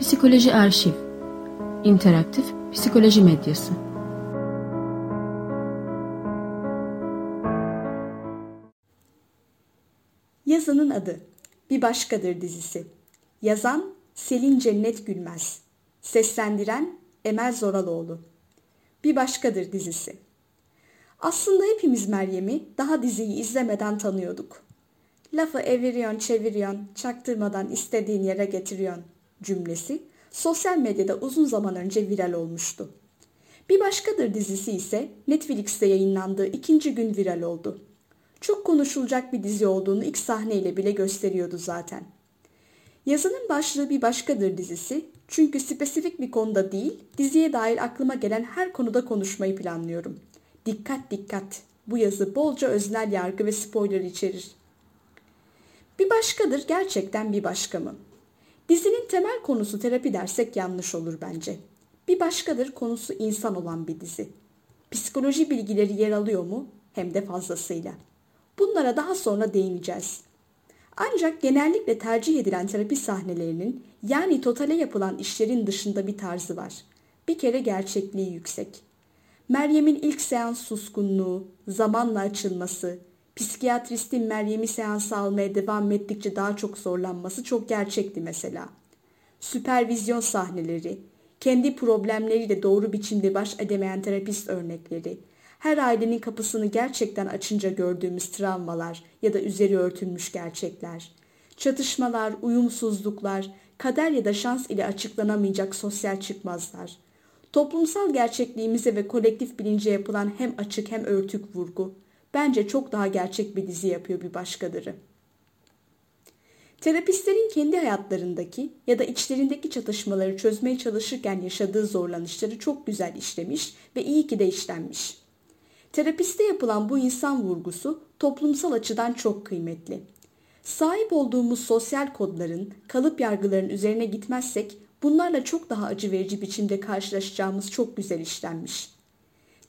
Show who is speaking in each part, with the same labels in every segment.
Speaker 1: Psikoloji Arşiv İnteraktif Psikoloji Medyası
Speaker 2: Yazının adı Bir Başkadır dizisi. Yazan Selin Cennet Gülmez. Seslendiren Emel Zoraloğlu. Bir Başkadır dizisi. Aslında hepimiz Meryem'i daha diziyi izlemeden tanıyorduk. Lafı eviriyon çeviriyon, çaktırmadan istediğin yere getiriyon cümlesi sosyal medyada uzun zaman önce viral olmuştu. Bir başkadır dizisi ise Netflix'te yayınlandığı ikinci gün viral oldu. Çok konuşulacak bir dizi olduğunu ilk sahneyle bile gösteriyordu zaten. Yazının başlığı bir başkadır dizisi çünkü spesifik bir konuda değil, diziye dair aklıma gelen her konuda konuşmayı planlıyorum. Dikkat dikkat, bu yazı bolca öznel yargı ve spoiler içerir. Bir başkadır gerçekten bir başka mı? Dizinin temel konusu terapi dersek yanlış olur bence. Bir başkadır konusu insan olan bir dizi. Psikoloji bilgileri yer alıyor mu? Hem de fazlasıyla. Bunlara daha sonra değineceğiz. Ancak genellikle tercih edilen terapi sahnelerinin yani totale yapılan işlerin dışında bir tarzı var. Bir kere gerçekliği yüksek. Meryem'in ilk seans suskunluğu, zamanla açılması, psikiyatristin Meryem'i seansa almaya devam ettikçe daha çok zorlanması çok gerçekti mesela. Süpervizyon sahneleri, kendi problemleriyle doğru biçimde baş edemeyen terapist örnekleri, her ailenin kapısını gerçekten açınca gördüğümüz travmalar ya da üzeri örtülmüş gerçekler, çatışmalar, uyumsuzluklar, kader ya da şans ile açıklanamayacak sosyal çıkmazlar, toplumsal gerçekliğimize ve kolektif bilince yapılan hem açık hem örtük vurgu, bence çok daha gerçek bir dizi yapıyor bir başkadırı. Terapistlerin kendi hayatlarındaki ya da içlerindeki çatışmaları çözmeye çalışırken yaşadığı zorlanışları çok güzel işlemiş ve iyi ki de işlenmiş. Terapiste yapılan bu insan vurgusu toplumsal açıdan çok kıymetli. Sahip olduğumuz sosyal kodların, kalıp yargıların üzerine gitmezsek bunlarla çok daha acı verici biçimde karşılaşacağımız çok güzel işlenmiş.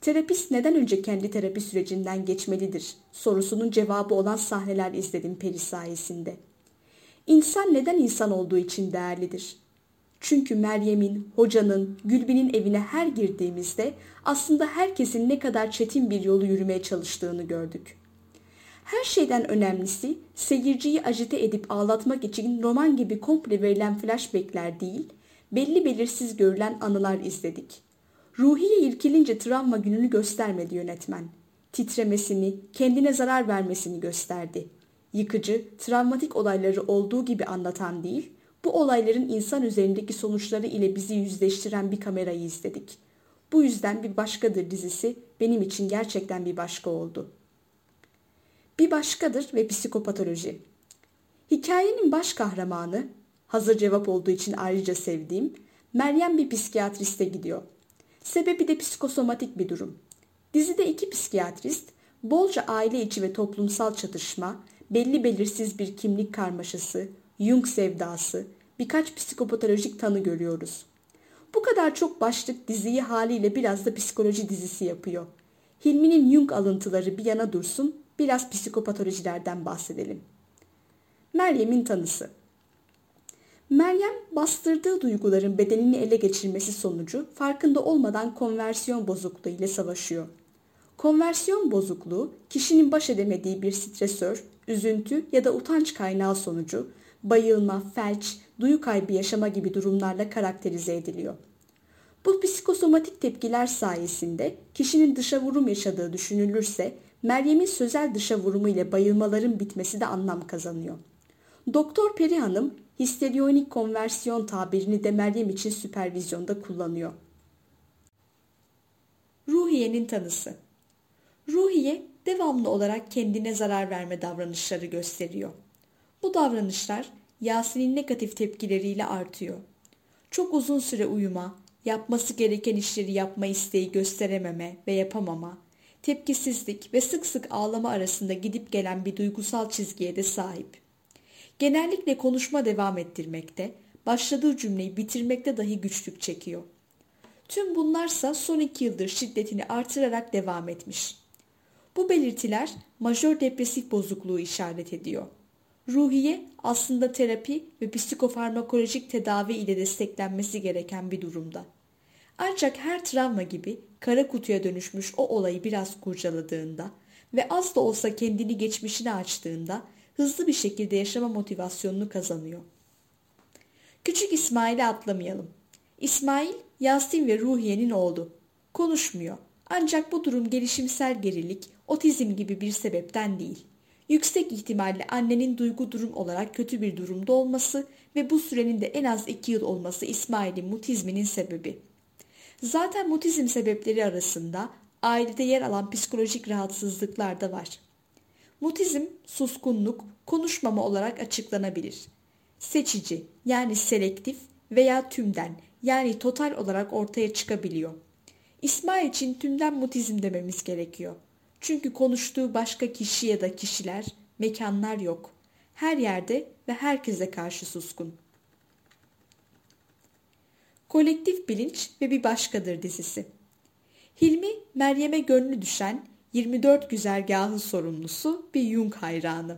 Speaker 2: Terapist neden önce kendi terapi sürecinden geçmelidir sorusunun cevabı olan sahneler izledim Peri sayesinde. İnsan neden insan olduğu için değerlidir? Çünkü Meryem'in, hocanın, Gülbin'in evine her girdiğimizde aslında herkesin ne kadar çetin bir yolu yürümeye çalıştığını gördük. Her şeyden önemlisi seyirciyi ajite edip ağlatmak için roman gibi komple verilen flashbackler değil, belli belirsiz görülen anılar izledik. Ruhiye irkilince travma gününü göstermedi yönetmen. Titremesini, kendine zarar vermesini gösterdi. Yıkıcı, travmatik olayları olduğu gibi anlatan değil, bu olayların insan üzerindeki sonuçları ile bizi yüzleştiren bir kamerayı izledik. Bu yüzden bir başkadır dizisi benim için gerçekten bir başka oldu. Bir başkadır ve psikopatoloji. Hikayenin baş kahramanı, hazır cevap olduğu için ayrıca sevdiğim, Meryem bir psikiyatriste gidiyor. Sebebi de psikosomatik bir durum. Dizide iki psikiyatrist, bolca aile içi ve toplumsal çatışma, belli belirsiz bir kimlik karmaşası, Jung sevdası, birkaç psikopatolojik tanı görüyoruz. Bu kadar çok başlık diziyi haliyle biraz da psikoloji dizisi yapıyor. Hilmi'nin Jung alıntıları bir yana dursun, biraz psikopatolojilerden bahsedelim. Meryem'in tanısı Meryem bastırdığı duyguların bedenini ele geçirmesi sonucu farkında olmadan konversiyon bozukluğu ile savaşıyor. Konversiyon bozukluğu kişinin baş edemediği bir stresör, üzüntü ya da utanç kaynağı sonucu bayılma, felç, duyu kaybı yaşama gibi durumlarla karakterize ediliyor. Bu psikosomatik tepkiler sayesinde kişinin dışa vurum yaşadığı düşünülürse Meryem'in sözel dışa vurumu ile bayılmaların bitmesi de anlam kazanıyor. Doktor Peri Hanım histerionik konversiyon tabirini de Meryem için süpervizyonda kullanıyor. Ruhiye'nin tanısı Ruhiye devamlı olarak kendine zarar verme davranışları gösteriyor. Bu davranışlar Yasin'in negatif tepkileriyle artıyor. Çok uzun süre uyuma, yapması gereken işleri yapma isteği gösterememe ve yapamama, tepkisizlik ve sık sık ağlama arasında gidip gelen bir duygusal çizgiye de sahip. Genellikle konuşma devam ettirmekte, başladığı cümleyi bitirmekte dahi güçlük çekiyor. Tüm bunlarsa son iki yıldır şiddetini artırarak devam etmiş. Bu belirtiler majör depresif bozukluğu işaret ediyor. Ruhiye aslında terapi ve psikofarmakolojik tedavi ile desteklenmesi gereken bir durumda. Ancak her travma gibi kara kutuya dönüşmüş o olayı biraz kurcaladığında ve az da olsa kendini geçmişine açtığında hızlı bir şekilde yaşama motivasyonunu kazanıyor. Küçük İsmail'i atlamayalım. İsmail, Yasin ve Ruhiye'nin oğlu. Konuşmuyor. Ancak bu durum gelişimsel gerilik, otizm gibi bir sebepten değil. Yüksek ihtimalle annenin duygu durum olarak kötü bir durumda olması ve bu sürenin de en az 2 yıl olması İsmail'in mutizminin sebebi. Zaten mutizm sebepleri arasında ailede yer alan psikolojik rahatsızlıklar da var. Mutizm, suskunluk, konuşmama olarak açıklanabilir. Seçici yani selektif veya tümden yani total olarak ortaya çıkabiliyor. İsmail için tümden mutizm dememiz gerekiyor. Çünkü konuştuğu başka kişi ya da kişiler, mekanlar yok. Her yerde ve herkese karşı suskun. Kolektif Bilinç ve Bir Başkadır dizisi. Hilmi, Meryem'e gönlü düşen 24 güzergahı sorumlusu bir Jung hayranı.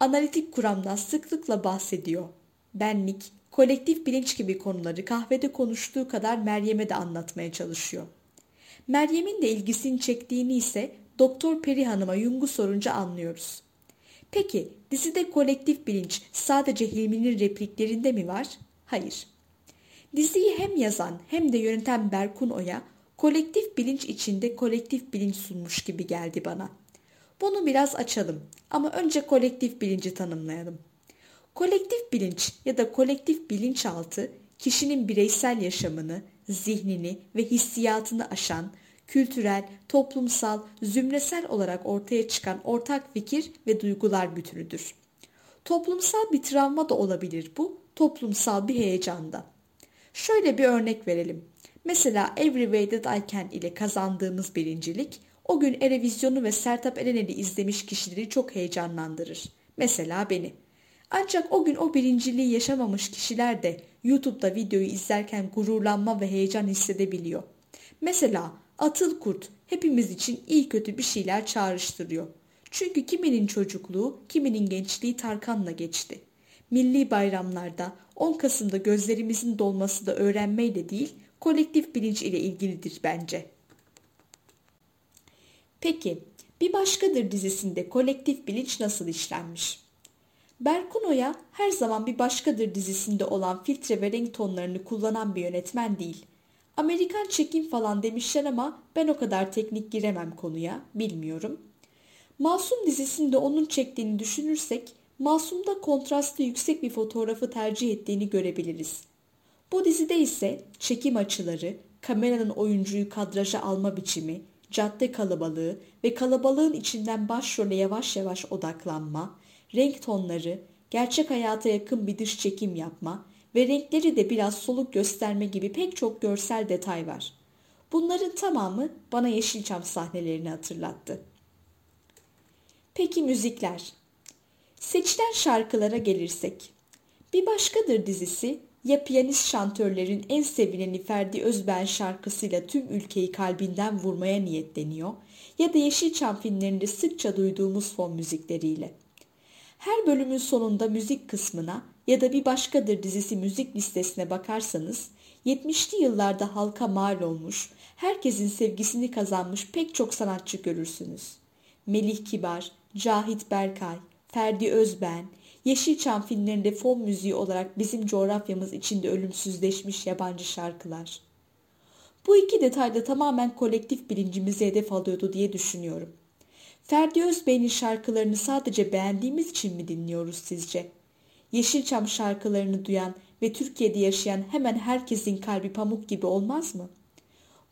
Speaker 2: Analitik kuramdan sıklıkla bahsediyor. Benlik, kolektif bilinç gibi konuları kahvede konuştuğu kadar Meryem'e de anlatmaya çalışıyor. Meryem'in de ilgisini çektiğini ise Doktor Peri Hanım'a Jung'u sorunca anlıyoruz. Peki dizide kolektif bilinç sadece Hilmi'nin repliklerinde mi var? Hayır. Diziyi hem yazan hem de yöneten Berkun Oya kolektif bilinç içinde kolektif bilinç sunmuş gibi geldi bana. Bunu biraz açalım ama önce kolektif bilinci tanımlayalım. Kolektif bilinç ya da kolektif bilinçaltı kişinin bireysel yaşamını, zihnini ve hissiyatını aşan, kültürel, toplumsal, zümresel olarak ortaya çıkan ortak fikir ve duygular bütünüdür. Toplumsal bir travma da olabilir bu, toplumsal bir heyecanda. Şöyle bir örnek verelim. Mesela Every Way That I Can ile kazandığımız birincilik o gün Erevizyonu ve Sertap Erener'i izlemiş kişileri çok heyecanlandırır. Mesela beni. Ancak o gün o birinciliği yaşamamış kişiler de YouTube'da videoyu izlerken gururlanma ve heyecan hissedebiliyor. Mesela Atıl Kurt hepimiz için iyi kötü bir şeyler çağrıştırıyor. Çünkü kiminin çocukluğu, kiminin gençliği Tarkan'la geçti. Milli bayramlarda 10 Kasım'da gözlerimizin dolması da öğrenmeyle değil, kolektif bilinç ile ilgilidir bence. Peki, Bir Başkadır dizisinde kolektif bilinç nasıl işlenmiş? Berkun Oya her zaman Bir Başkadır dizisinde olan filtre ve renk tonlarını kullanan bir yönetmen değil. Amerikan çekim falan demişler ama ben o kadar teknik giremem konuya, bilmiyorum. Masum dizisinde onun çektiğini düşünürsek Masum'da kontrastı yüksek bir fotoğrafı tercih ettiğini görebiliriz. Bu dizide ise çekim açıları, kameranın oyuncuyu kadraja alma biçimi, cadde kalabalığı ve kalabalığın içinden başrole yavaş yavaş odaklanma, renk tonları, gerçek hayata yakın bir dış çekim yapma ve renkleri de biraz soluk gösterme gibi pek çok görsel detay var. Bunların tamamı bana Yeşilçam sahnelerini hatırlattı. Peki müzikler? Seçilen şarkılara gelirsek. Bir Başkadır dizisi ya piyanist şantörlerin en sevileni Ferdi Özben şarkısıyla tüm ülkeyi kalbinden vurmaya niyetleniyor ya da Yeşilçam filmlerinde sıkça duyduğumuz fon müzikleriyle. Her bölümün sonunda müzik kısmına ya da bir başkadır dizisi müzik listesine bakarsanız 70'li yıllarda halka mal olmuş, herkesin sevgisini kazanmış pek çok sanatçı görürsünüz. Melih Kibar, Cahit Berkay, Ferdi Özben, Yeşilçam filmlerinde fon müziği olarak bizim coğrafyamız içinde ölümsüzleşmiş yabancı şarkılar. Bu iki detayda tamamen kolektif bilincimizi hedef alıyordu diye düşünüyorum. Ferdi Özbey'in şarkılarını sadece beğendiğimiz için mi dinliyoruz sizce? Yeşilçam şarkılarını duyan ve Türkiye'de yaşayan hemen herkesin kalbi pamuk gibi olmaz mı?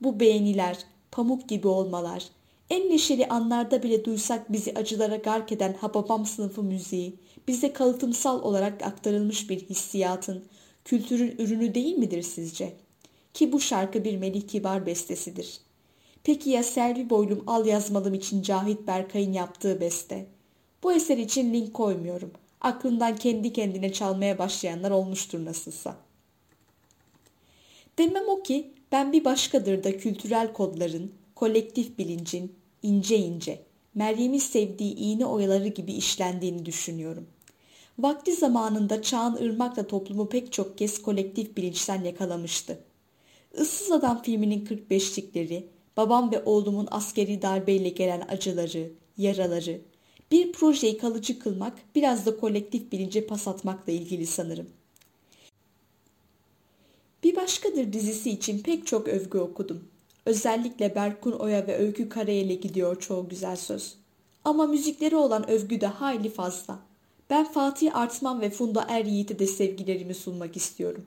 Speaker 2: Bu beğeniler, pamuk gibi olmalar, en neşeli anlarda bile duysak bizi acılara gark eden Hababam sınıfı müziği, bize kalıtımsal olarak aktarılmış bir hissiyatın, kültürün ürünü değil midir sizce? Ki bu şarkı bir Melih Kibar bestesidir. Peki ya Selvi Boylum Al Yazmalım için Cahit Berkay'ın yaptığı beste? Bu eser için link koymuyorum. Aklından kendi kendine çalmaya başlayanlar olmuştur nasılsa. Demem o ki ben bir başkadır da kültürel kodların, kolektif bilincin ince ince, Meryem'in sevdiği iğne oyaları gibi işlendiğini düşünüyorum. Vakti zamanında Çağan Irmak'la toplumu pek çok kez kolektif bilinçten yakalamıştı. Issız Adam filminin 45'likleri, babam ve oğlumun askeri darbeyle gelen acıları, yaraları, bir projeyi kalıcı kılmak biraz da kolektif bilince pas atmakla ilgili sanırım. Bir başkadır dizisi için pek çok övgü okudum. Özellikle Berkun Oya ve Öykü Karayel'e gidiyor çoğu güzel söz. Ama müzikleri olan övgü de hayli fazla. Ben Fatih Artman ve Funda Er Yiğit'e de sevgilerimi sunmak istiyorum.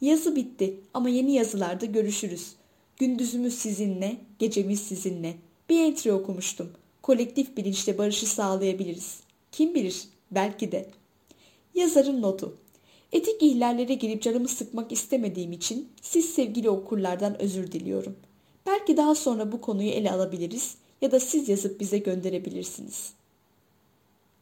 Speaker 2: Yazı bitti ama yeni yazılarda görüşürüz. Gündüzümüz sizinle, gecemiz sizinle. Bir entry okumuştum. Kolektif bilinçle barışı sağlayabiliriz. Kim bilir, belki de. Yazarın notu. Etik ihlallere girip canımı sıkmak istemediğim için siz sevgili okurlardan özür diliyorum. Belki daha sonra bu konuyu ele alabiliriz ya da siz yazıp bize gönderebilirsiniz.''